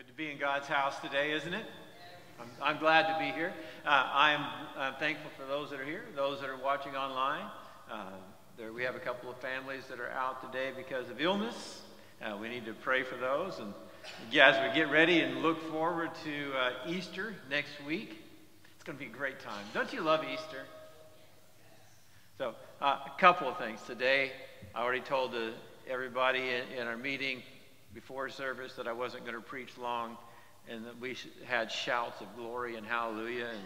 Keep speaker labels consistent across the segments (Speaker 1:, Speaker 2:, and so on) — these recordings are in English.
Speaker 1: Good to be in God's house today, isn't it? I'm, I'm glad to be here. Uh, I'm, I'm, thankful for those that are here, those that are watching online. Uh, there, we have a couple of families that are out today because of illness. Uh, we need to pray for those. And yeah, as we get ready and look forward to uh, Easter next week, it's going to be a great time. Don't you love Easter? So, uh, a couple of things today. I already told everybody in, in our meeting before service that I wasn't going to preach long and that we had shouts of glory and hallelujah, and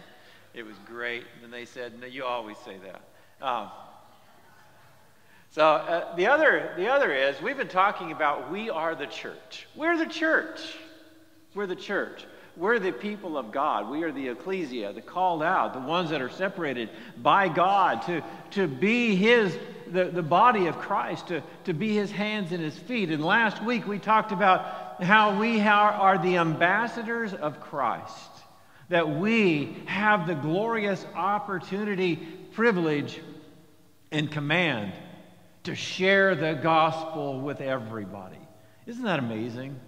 Speaker 1: it was great. And they said, No, you always say that. Um, so uh, the, other, the other is we've been talking about we are the church. We're the church. We're the church. We're the people of God. We are the ecclesia, the called out, the ones that are separated by God to, to be His the, the body of Christ, to, to be his hands and his feet. And last week we talked about how we are, are the ambassadors of Christ, that we have the glorious opportunity, privilege, and command to share the gospel with everybody. Isn't that amazing?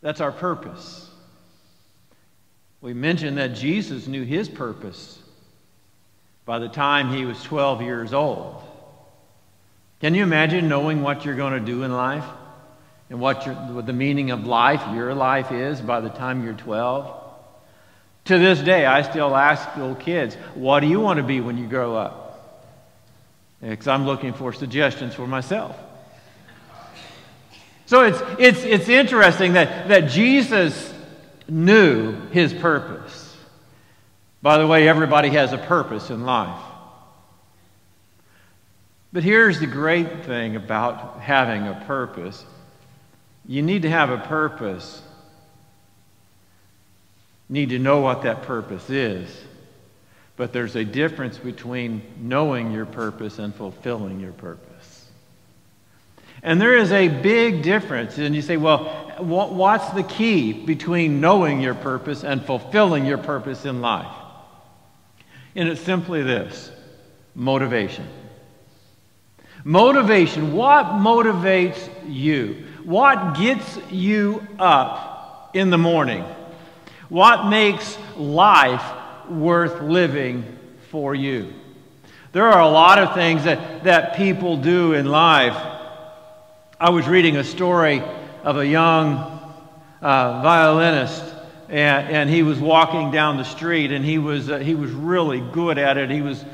Speaker 1: That's our purpose. We mentioned that Jesus knew his purpose by the time he was 12 years old. Can you imagine knowing what you're going to do in life and what, what the meaning of life, your life is, by the time you're 12? To this day, I still ask little kids, What do you want to be when you grow up? Because I'm looking for suggestions for myself. So it's, it's, it's interesting that, that Jesus knew his purpose. By the way, everybody has a purpose in life. But here's the great thing about having a purpose you need to have a purpose, you need to know what that purpose is. But there's a difference between knowing your purpose and fulfilling your purpose. And there is a big difference. And you say, well, what's the key between knowing your purpose and fulfilling your purpose in life? And it's simply this motivation. Motivation. What motivates you? What gets you up in the morning? What makes life worth living for you? There are a lot of things that, that people do in life. I was reading a story of a young uh, violinist and, and he was walking down the street, and he was, uh, he was really good at it. He was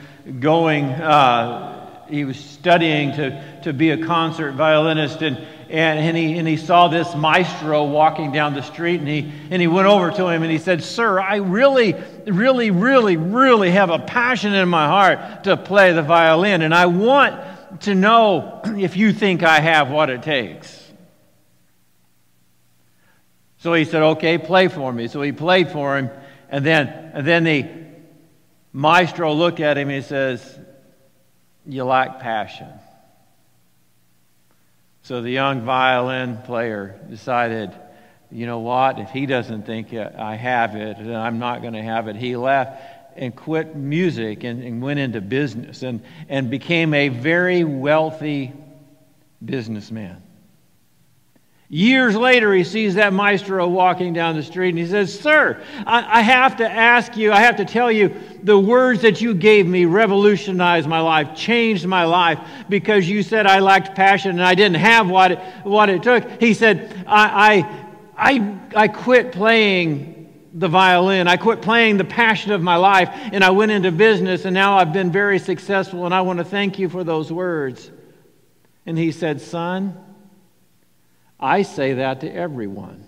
Speaker 1: going, uh, he was studying to, to be a concert violinist, and, and, and, he, and he saw this maestro walking down the street, and he, and he went over to him and he said, Sir, I really, really, really, really have a passion in my heart to play the violin, and I want to know if you think I have what it takes. So he said, Okay, play for me. So he played for him. And then, and then the maestro looked at him and he says, You lack passion. So the young violin player decided, you know what? If he doesn't think I have it, then I'm not going to have it. He left and quit music and, and went into business and, and became a very wealthy businessman. Years later, he sees that maestro walking down the street and he says, Sir, I, I, have to ask you, I have to tell you, the words that you gave me revolutionized my life, changed my life because you said I lacked passion and I didn't have what it, what it took. He said, I, I, I, I quit playing the violin. I quit playing the passion of my life and I went into business and now I've been very successful and I want to thank you for those words. And he said, Son, I say that to everyone.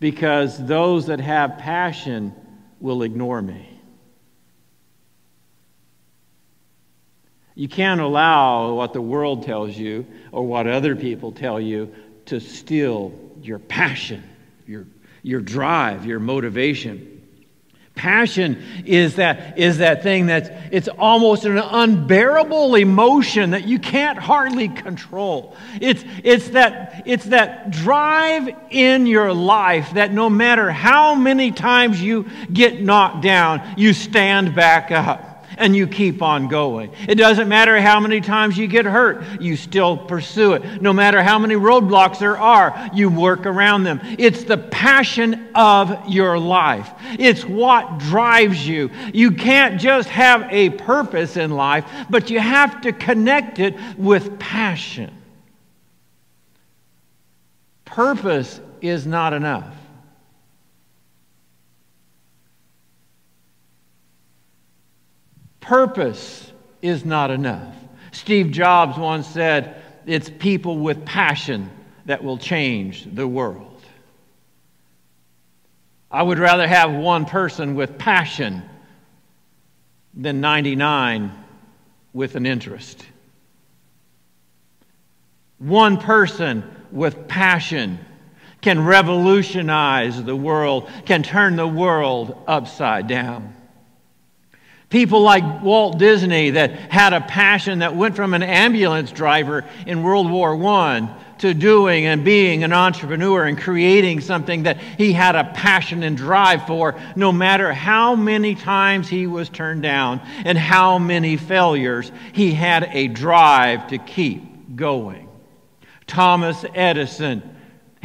Speaker 1: Because those that have passion will ignore me. You can't allow what the world tells you or what other people tell you to steal your passion, your, your drive, your motivation. Passion is that, is that thing that's it's almost an unbearable emotion that you can't hardly control. It's, it's, that, it's that drive in your life that no matter how many times you get knocked down, you stand back up.
Speaker 2: And you keep on going. It doesn't matter how many times you get hurt, you still pursue it. No matter how many roadblocks there are, you work around them. It's the passion of your life, it's what drives you. You can't just have a purpose in life, but you have to connect it with passion. Purpose is not enough. Purpose is not enough. Steve Jobs once said, It's people with passion that will change the world. I would rather have one person with passion than 99 with an interest. One person with passion can revolutionize the world, can turn the world upside down. People like Walt Disney that had a passion that went from an ambulance driver in World War I to doing and being an entrepreneur and creating something that he had a passion and drive for, no matter how many times he was turned down and how many failures, he had a drive to keep going. Thomas Edison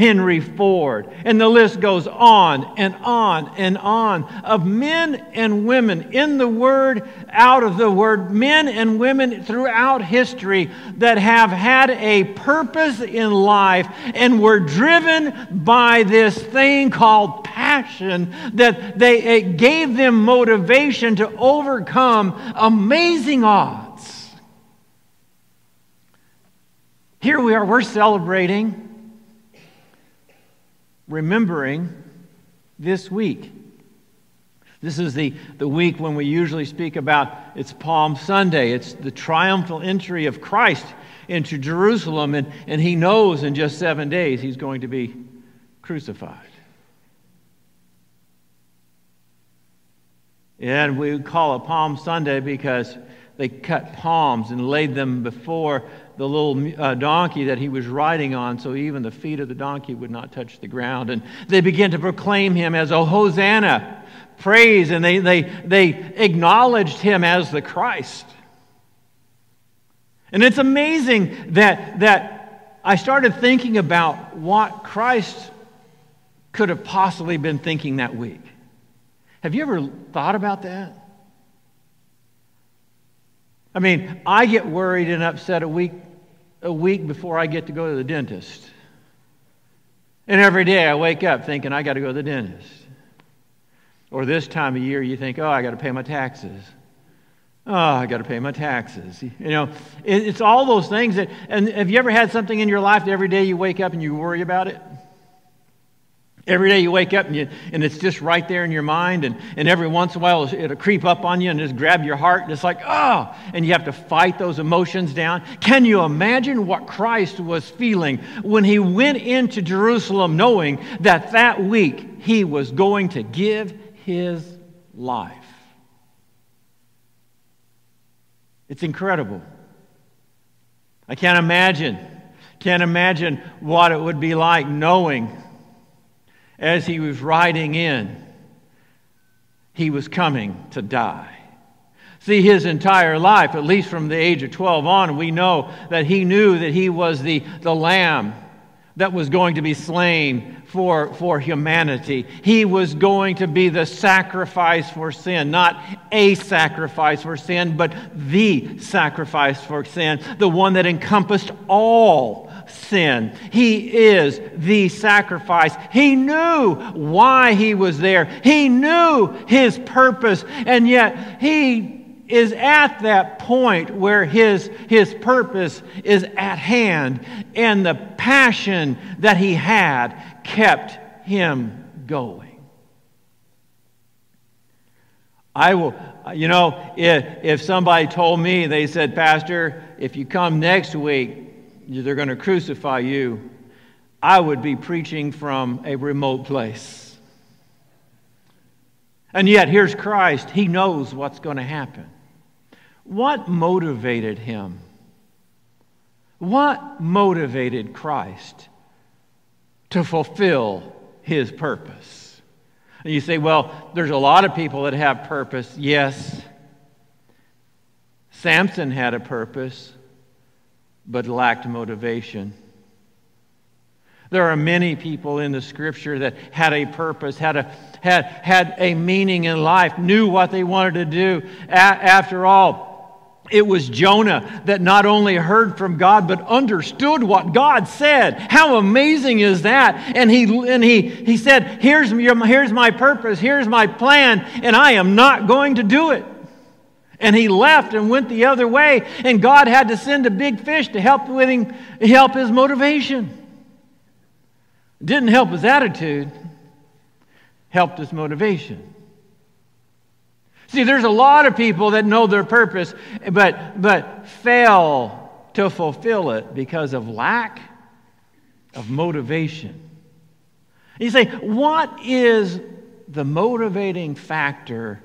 Speaker 2: Henry Ford, and the list goes on and on and on of men and women in the Word, out of the Word, men and women throughout history that have had a purpose in life and were driven by this thing called passion that they, it gave them motivation to overcome amazing odds. Here we are, we're celebrating remembering this week. This is the, the week when we usually speak about it's Palm Sunday. It's the triumphal entry of Christ into Jerusalem, and, and he knows in just seven days he's going to be crucified. And we call it Palm Sunday because they cut palms and laid them before the little uh, donkey that he was riding on, so even the feet of the donkey would not touch the ground. And they began to proclaim him as a Hosanna, praise, and they, they, they acknowledged him as the Christ. And it's amazing that, that I started thinking about what Christ could have possibly been thinking that week. Have you ever thought about that? I mean, I get worried and upset a week, a week before I get to go to the dentist. And every day I wake up thinking, I got to go to the dentist. Or this time of year, you think, oh, I got to pay my taxes. Oh, I got to pay my taxes. You know, it's all those things that, and have you ever had something in your life that every day you wake up and you worry about it? Every day you wake up and, you, and it's just right there in your mind, and, and every once in a while it'll creep up on you and just grab your heart, and it's like, oh, and you have to fight those emotions down. Can you imagine what Christ was feeling when he went into Jerusalem knowing that that week he was going to give his life? It's incredible. I can't imagine, can't imagine what it would be like knowing as he was riding in, he was coming to die. See, his entire life, at least from the age of 12 on, we know that he knew that he was the, the lamb that was going to be slain for, for humanity. He was going to be the sacrifice for sin, not a sacrifice for sin, but the sacrifice for sin, the one that encompassed all sin. He is the sacrifice. He knew why he was there, he knew his purpose, and yet he is at that point where his, his purpose is at hand, and the passion that he had kept him going. I will, you know, if, if somebody told me, they said, Pastor, if you come next week, they're going to crucify you, I would be preaching from a remote place. And yet, here's Christ. He knows what's going to happen. What motivated him? What motivated Christ to fulfill his purpose? And you say, well, there's a lot of people that have purpose. Yes. Samson had a purpose, but lacked motivation. There are many people in the scripture that had a purpose, had a, had, had a meaning in life, knew what they wanted to do. A- after all, it was Jonah that not only heard from God, but understood what God said. How amazing is that? And he, and he, he said, here's, your, here's my purpose, here's my plan, and I am not going to do it. And he left and went the other way, and God had to send a big fish to help, with him, help his motivation. Didn't help his attitude, helped his motivation. See, there's a lot of people that know their purpose, but, but fail to fulfill it because of lack of motivation. You say, what is the motivating factor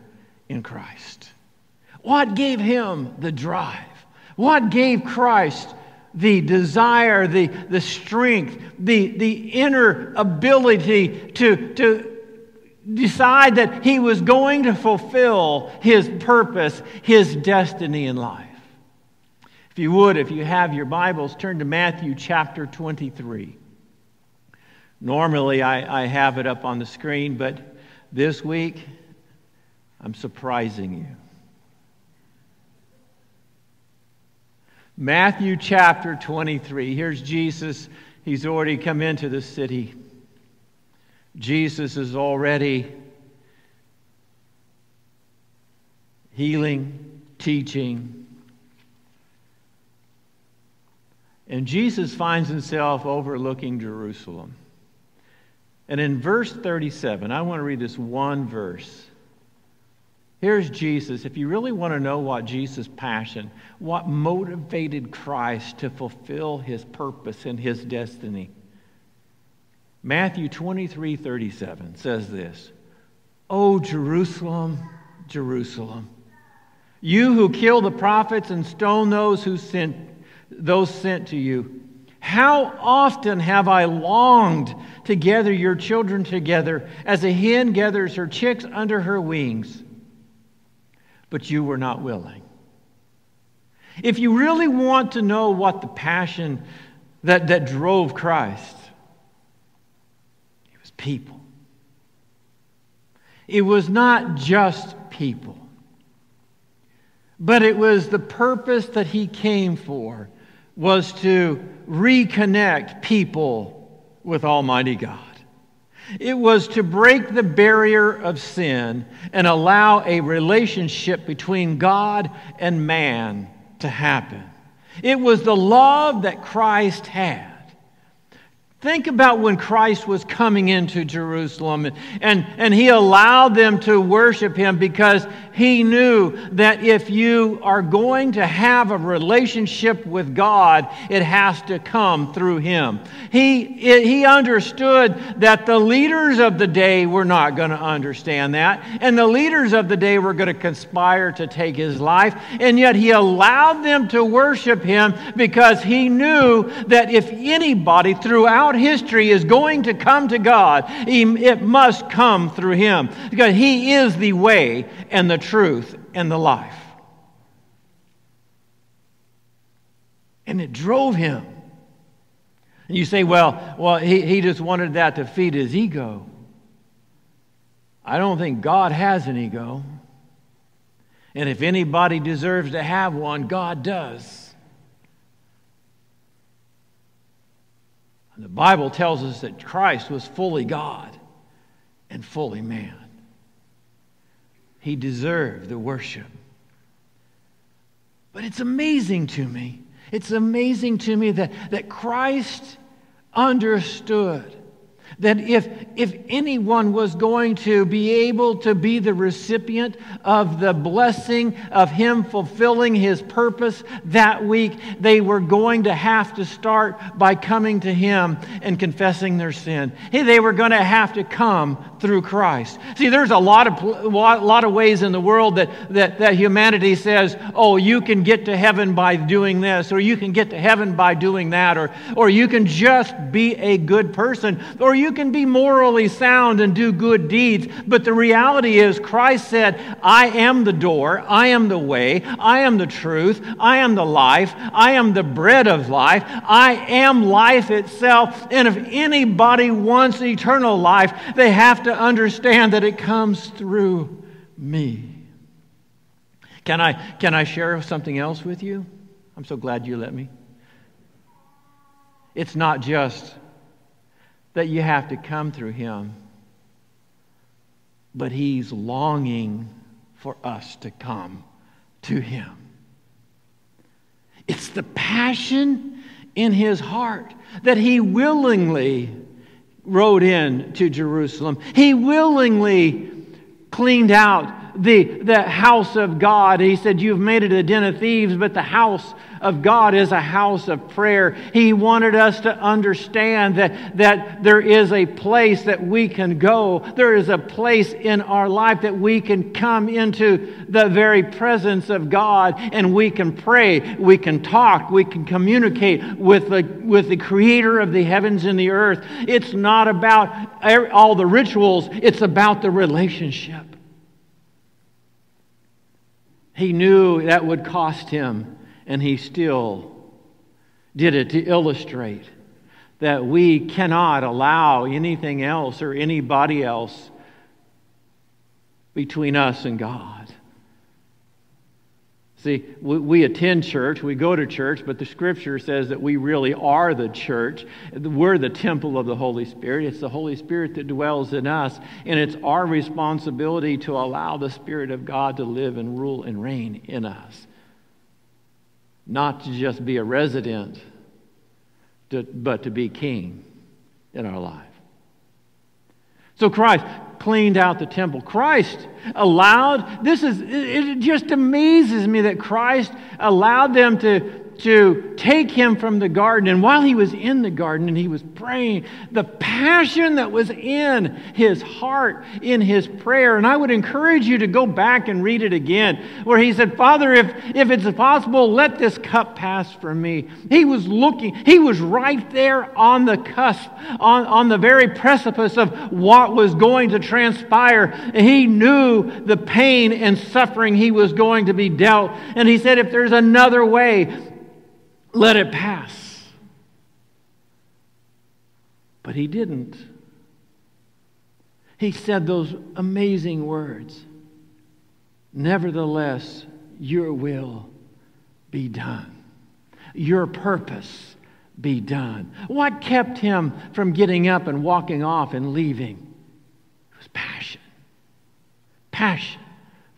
Speaker 2: in Christ? What gave him the drive? What gave Christ the desire, the, the strength, the, the inner ability to, to decide that he was going to fulfill his purpose, his destiny in life. If you would, if you have your Bibles, turn to Matthew chapter 23. Normally, I, I have it up on the screen, but this week, I'm surprising you. Matthew chapter 23. Here's Jesus. He's already come into the city. Jesus is already healing, teaching. And Jesus finds himself overlooking Jerusalem. And in verse 37, I want to read this one verse. Here's Jesus. If you really want to know what Jesus' passion, what motivated Christ to fulfill his purpose and his destiny, Matthew 23 37 says this Oh, Jerusalem, Jerusalem, you who kill the prophets and stone those who sent those sent to you. How often have I longed to gather your children together as a hen gathers her chicks under her wings, but you were not willing. If you really want to know what the passion that, that drove Christ, it was people. It was not just people, but it was the purpose that he came for was to reconnect people with Almighty God. It was to break the barrier of sin and allow a relationship between God and man to happen. It was the love that Christ had Think about when Christ was coming into Jerusalem and, and he allowed them to worship him because he knew that if you are going to have a relationship with God, it has to come through him. He, he understood that the leaders of the day were not going to understand that, and the leaders of the day were going to conspire to take his life, and yet he allowed them to worship him because he knew that if anybody throughout history is going to come to God, it must come through him because he is the way and the truth and the life. And it drove him. And you say, well, well he, he just wanted that to feed his ego. I don't think God has an ego. And if anybody deserves to have one, God does. And the Bible tells us that Christ was fully God and fully man. He deserved the worship. But it's amazing to me. It's amazing to me that, that Christ understood that if, if anyone was going to be able to be the recipient of the blessing of him fulfilling his purpose that week, they were going to have to start by coming to him and confessing their sin. Hey, they were going to have to come through Christ. See, there's a lot of, lot of ways in the world that, that, that humanity says, oh, you can get to heaven by doing this, or you can get to heaven by doing that, or, or you can just be a good person, or you you can be morally sound and do good deeds, but the reality is, Christ said, I am the door, I am the way, I am the truth, I am the life, I am the bread of life, I am life itself. And if anybody wants eternal life, they have to understand that it comes through me. Can I, can I share something else with you? I'm so glad you let me. It's not just that you have to come through Him, but He's longing for us to come to Him. It's the passion in His heart that He willingly rode in to Jerusalem. He willingly cleaned out the, the house of God. He said, You've made it a den of thieves, but the house of God is a house of prayer. He wanted us to understand that, that there is a place that we can go. There is a place in our life that we can come into the very presence of God and we can pray, we can talk, we can communicate with the, with the creator of the heavens and the earth. It's not about all the rituals, it's about the relationship. He knew that would cost him, and he still did it to illustrate that we cannot allow anything else or anybody else between us and God. See, we, we, attend church, we go to church, but the scripture says that we really are the church. We're the temple of the Holy Spirit. It's the Holy Spirit that dwells in us, and it's our responsibility to allow the Spirit of God to live and rule and reign in us. Not to just be a resident, to, but to be king in our life. So Christ cleaned out the temple. Christ allowed, this is, it just amazes me that Christ allowed them to to take him from the garden. And while he was in the garden and he was praying, the passion that was in his heart, in his prayer. And I would encourage you to go back and read it again, where he said, Father, if, if it's possible, let this cup pass from me. He was looking, he was right there on the cusp, on, on the very precipice of what was going to transpire. He knew the pain and suffering he was going to be dealt. And he said, if there's another way, let it pass. But he didn't. He said those amazing words Nevertheless, your will be done, your purpose be done. What kept him from getting up and walking off and leaving? It was passion. Passion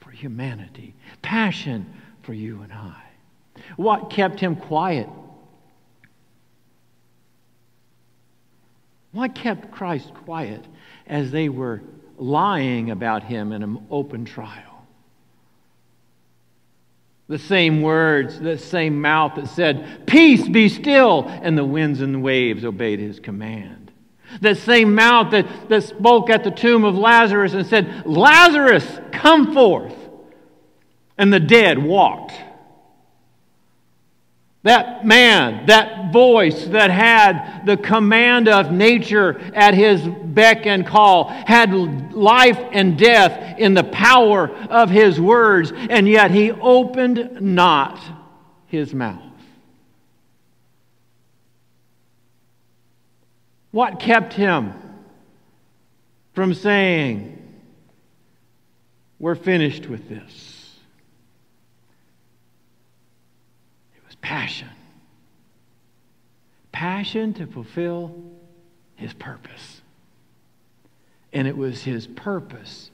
Speaker 2: for humanity, passion for you and I. What kept him quiet? What kept Christ quiet as they were lying about him in an open trial? The same words, the same mouth that said, Peace, be still, and the winds and the waves obeyed his command. The same mouth that, that spoke at the tomb of Lazarus and said, Lazarus, come forth. And the dead walked. That man, that voice that had the command of nature at his beck and call, had life and death in the power of his words, and yet he opened not his mouth. What kept him from saying, We're finished with this? Passion. Passion to fulfill his purpose. And it was his purpose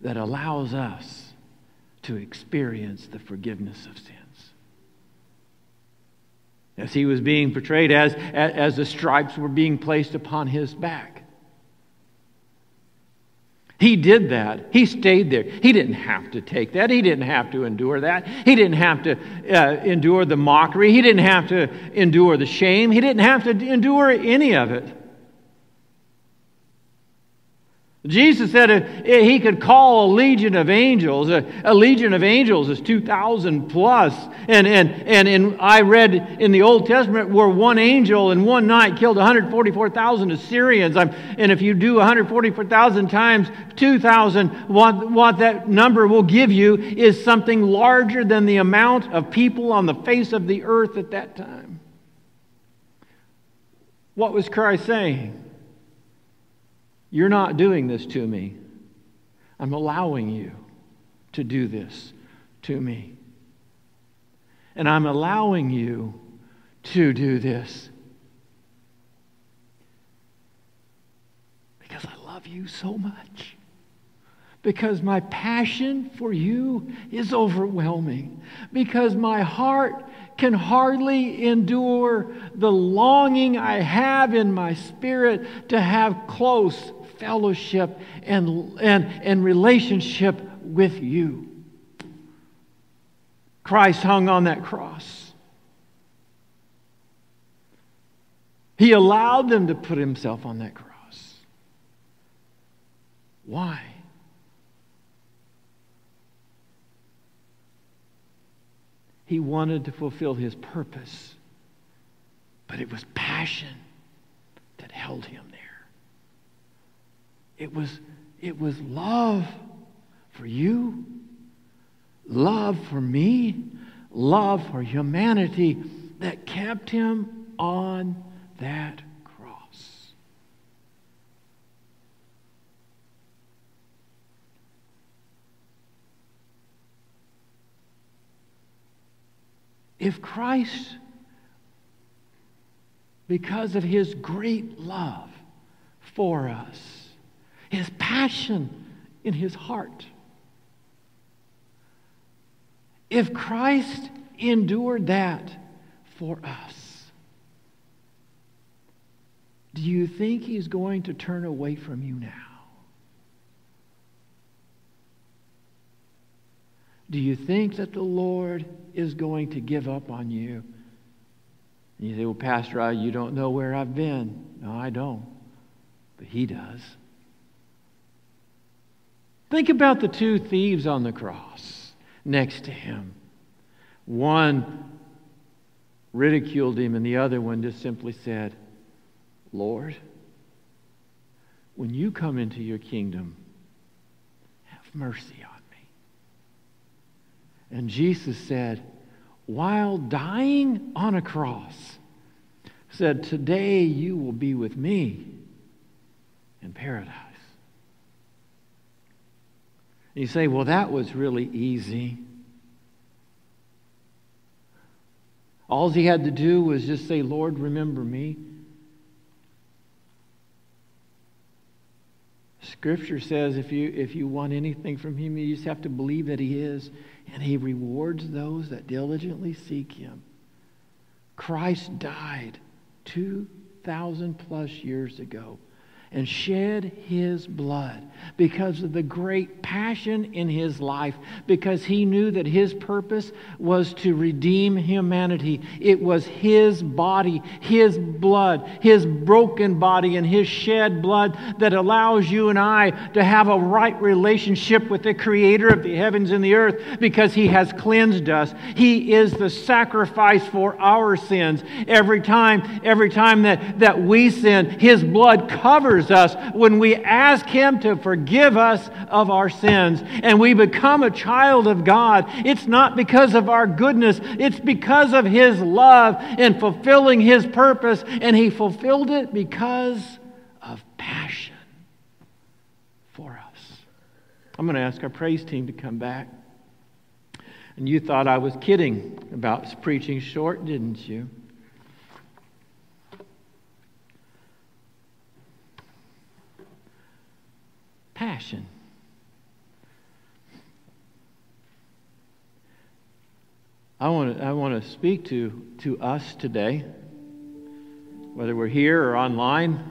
Speaker 2: that allows us to experience the forgiveness of sins. As he was being portrayed, as, as the stripes were being placed upon his back, he did that. He stayed there. He didn't have to take that. He didn't have to endure that. He didn't have to uh, endure the mockery. He didn't have to endure the shame. He didn't have to endure any of it. Jesus said uh, eh, he could call a legion of angels. A, a legion of angels is 2,000 plus. And, and, and, and I read in the Old Testament where one angel in one night killed 144,000 Assyrians. I'm, and if you do 144,000 times 2,000, what, what that number will give you is something larger than the amount of people on the face of the earth at that time. What was Christ saying? You're not doing this to me. I'm allowing you to do this to me. And I'm allowing you to do this because I love you so much. Because my passion for you is overwhelming. Because my heart can hardly endure the longing I have in my spirit to have close fellowship and, and, and relationship with you. Christ hung on that cross. He allowed them to put himself on that cross. Why? He wanted to fulfill his purpose, but it was passion that held him. It was, it was love for you, love for me, love for humanity that kept him on that cross. If Christ, because of his great love for us, his passion in his heart. If Christ endured that for us, do you think he's going to turn away from you now? Do you think that the Lord is going to give up on you? And you say, Well, Pastor, I, you don't know where I've been. No, I don't. But he does. Think about the two thieves on the cross next to him. One ridiculed him, and the other one just simply said, Lord, when you come into your kingdom, have mercy on me. And Jesus said, while dying on a cross, said, Today you will be with me in paradise. You say, well, that was really easy. All he had to do was just say, Lord, remember me. Scripture says if you, if you want anything from him, you just have to believe that he is, and he rewards those that diligently seek him. Christ died 2,000 plus years ago and shed his blood because of the great passion in his life, because he knew that his purpose was to redeem humanity. It was his body, his blood, his broken body, and his shed blood that allows you and I to have a right relationship with the creator of the heavens and the earth because he has cleansed us. He is the sacrifice for our sins. Every time, every time that, that we sin, his blood covers us when we ask Him to forgive us of our sins and we become a child of God. It's not because of our goodness, it's because of His love and fulfilling His purpose, and He fulfilled it because of passion for us. I'm going to ask our praise team to come back. And you thought I was kidding about preaching short, didn't you? Passion. I want to, I want to speak to, to us today, whether we're here or online.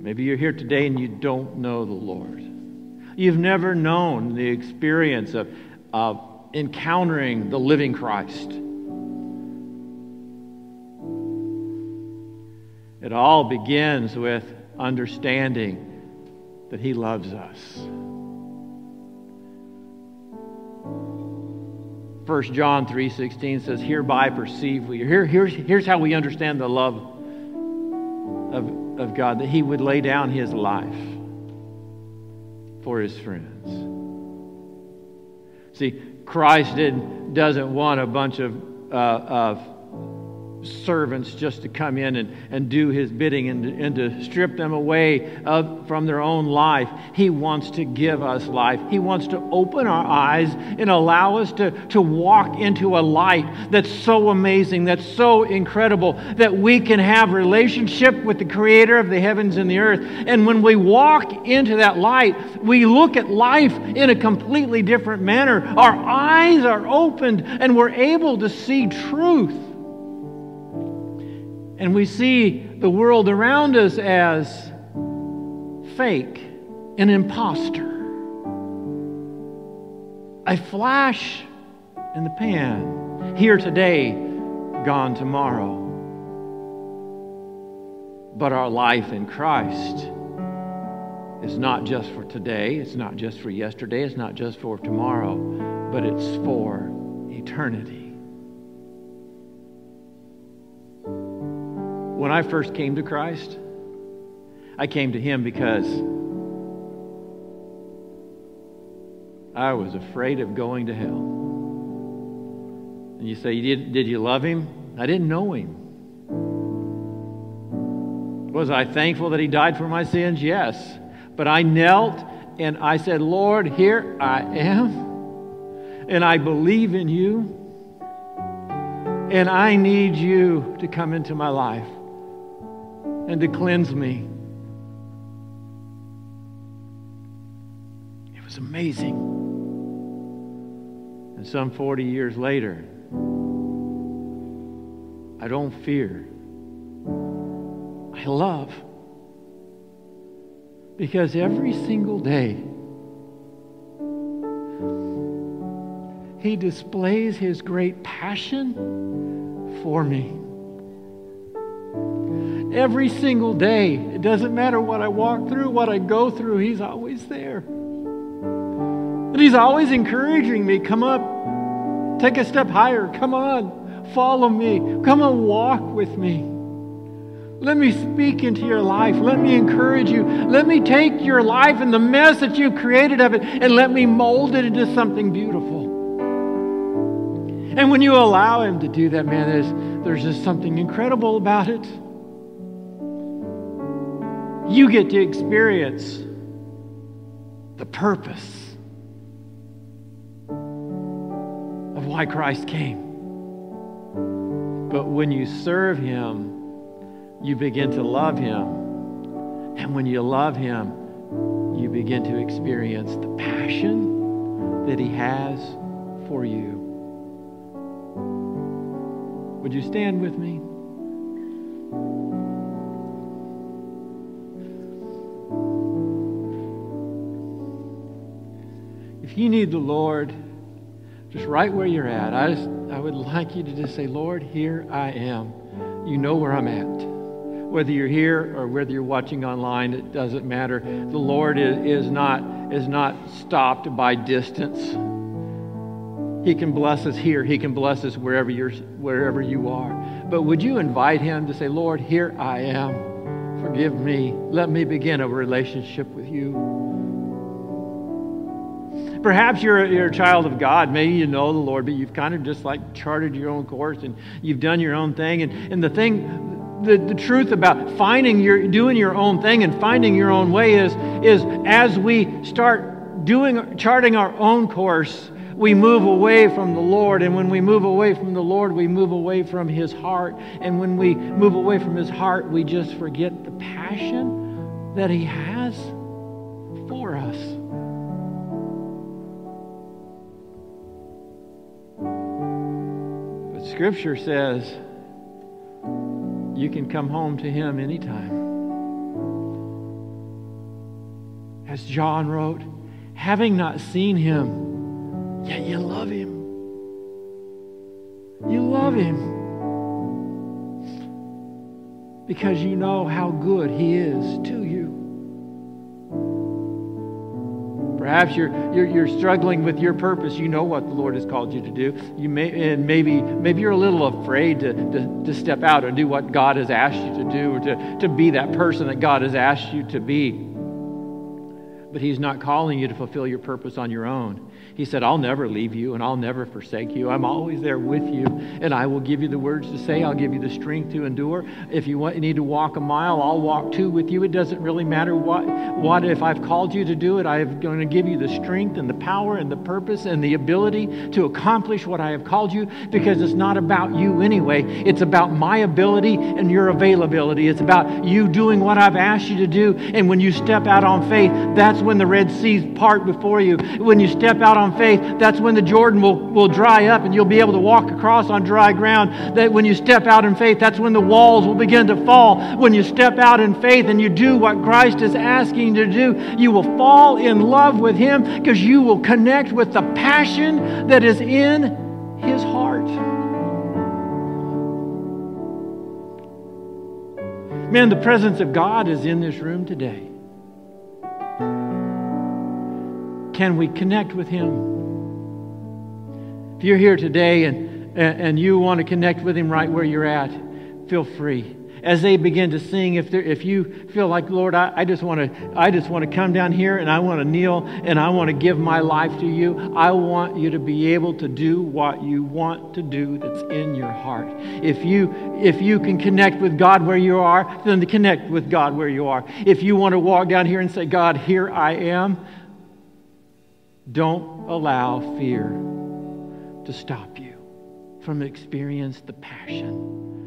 Speaker 2: Maybe you're here today and you don't know the Lord. You've never known the experience of, of encountering the living Christ. It all begins with understanding that He loves us. 1 John 3.16 says, Hereby perceive we. Here, here's, here's how we understand the love of, of God, that He would lay down His life for His friends. See, Christ didn't, doesn't want a bunch of, uh, of servants just to come in and, and do his bidding and, and to strip them away of, from their own life. He wants to give us life. He wants to open our eyes and allow us to, to walk into a light that's so amazing, that's so incredible, that we can have relationship with the creator of the heavens and the earth. And when we walk into that light, we look at life in a completely different manner. Our eyes are opened and we're able to see truth and we see the world around us as fake, an impostor, a flash in the pan, here today, gone tomorrow. But our life in Christ is not just for today, it's not just for yesterday, it's not just for tomorrow, but it's for eternity. When I first came to Christ, I came to Him because I was afraid of going to hell. And you say, did, did you love Him? I didn't know Him. Was I thankful that He died for my sins? Yes. But I knelt and I said, Lord, here I am, and I believe in you, and I need you to come into my life and to cleanse me. It was amazing. And some 40 years later, I don't fear. I love. Because every single day, He displays His great passion for me every single day. It doesn't matter what I walk through, what I go through, He's always there. And He's always encouraging me come up, take a step higher, come on, follow me, come and walk with me. Let me speak into your life. Let me encourage you. Let me take your life and the mess that you created of it and let me mold it into something beautiful. And when you allow Him to do that, man, there's, there's just something incredible about it you get to experience the purpose of why Christ came. But when you serve Him, you begin to love Him. And when you love Him, you begin to experience the passion that He has for you. Would you stand with me? You need the Lord, just right where you're at, I, just, I would like you to just say, Lord, here I am. You know where I'm at. Whether you're here or whether you're watching online, it doesn't matter. The Lord is, is, not, is not stopped by distance. He can bless us here. He can bless us wherever, you're, wherever you are. But would you invite Him to say, Lord, here I am. Forgive me. Let me begin a relationship with you. Perhaps you're a, you're a child of God. Maybe you know the Lord, but you've kind of just like charted your own course and you've done your own thing. And, and the thing, the, the truth about finding your, doing your own thing and finding your own way is, is as we start doing, charting our own course, we move away from the Lord. And when we move away from the Lord, we move away from His heart. And when we move away from His heart, we just forget the passion that He has for us. Scripture says you can come home to Him anytime. As John wrote, having not seen Him, yet you love Him. You love Him. because you know how good He is to you. Perhaps you're, you're, you're, struggling with your purpose. You know what the Lord has called you to do. You may, and maybe, maybe you're a little afraid to, to, to step out and do what God has asked you to do or to, to be that person that God has asked you to be. But He's not calling you to fulfill your purpose on your own. He said, I'll never leave you and I'll never forsake you. I'm always there with you, and I will give you the words to say. I'll give you the strength to endure. If you, want, you need to walk a mile, I'll walk two with you. It doesn't really matter what, what if I've called you to do it. I'm going to give you the strength and the power and the purpose and the ability to accomplish what I have called you because it's not about you anyway. It's about my ability and your availability. It's about you doing what I've asked you to do. And when you step out on faith, that's when the Red Seas part before you. When you step out on on faith, that's when the Jordan will, will dry up and you'll be able to walk across on dry ground. That when you step out in faith, that's when the walls will begin to fall. When you step out in faith and you do what Christ is asking you to do, you will fall in love with Him because you will connect with the passion that is in His heart. Man, the presence of God is in this room today. Can we connect with Him? If you're here today and, and you want to connect with Him right where you're at, feel free. As they begin to sing, if, if you feel like, Lord, I, I, just want to, I just want to come down here and I want to kneel and I want to give my life to you, I want you to be able to do what you want to do that's in your heart. If you, if you can connect with God where you are, then connect with God where you are. If you want to walk down here and say, God, here I am, don't allow fear to stop you from experiencing the passion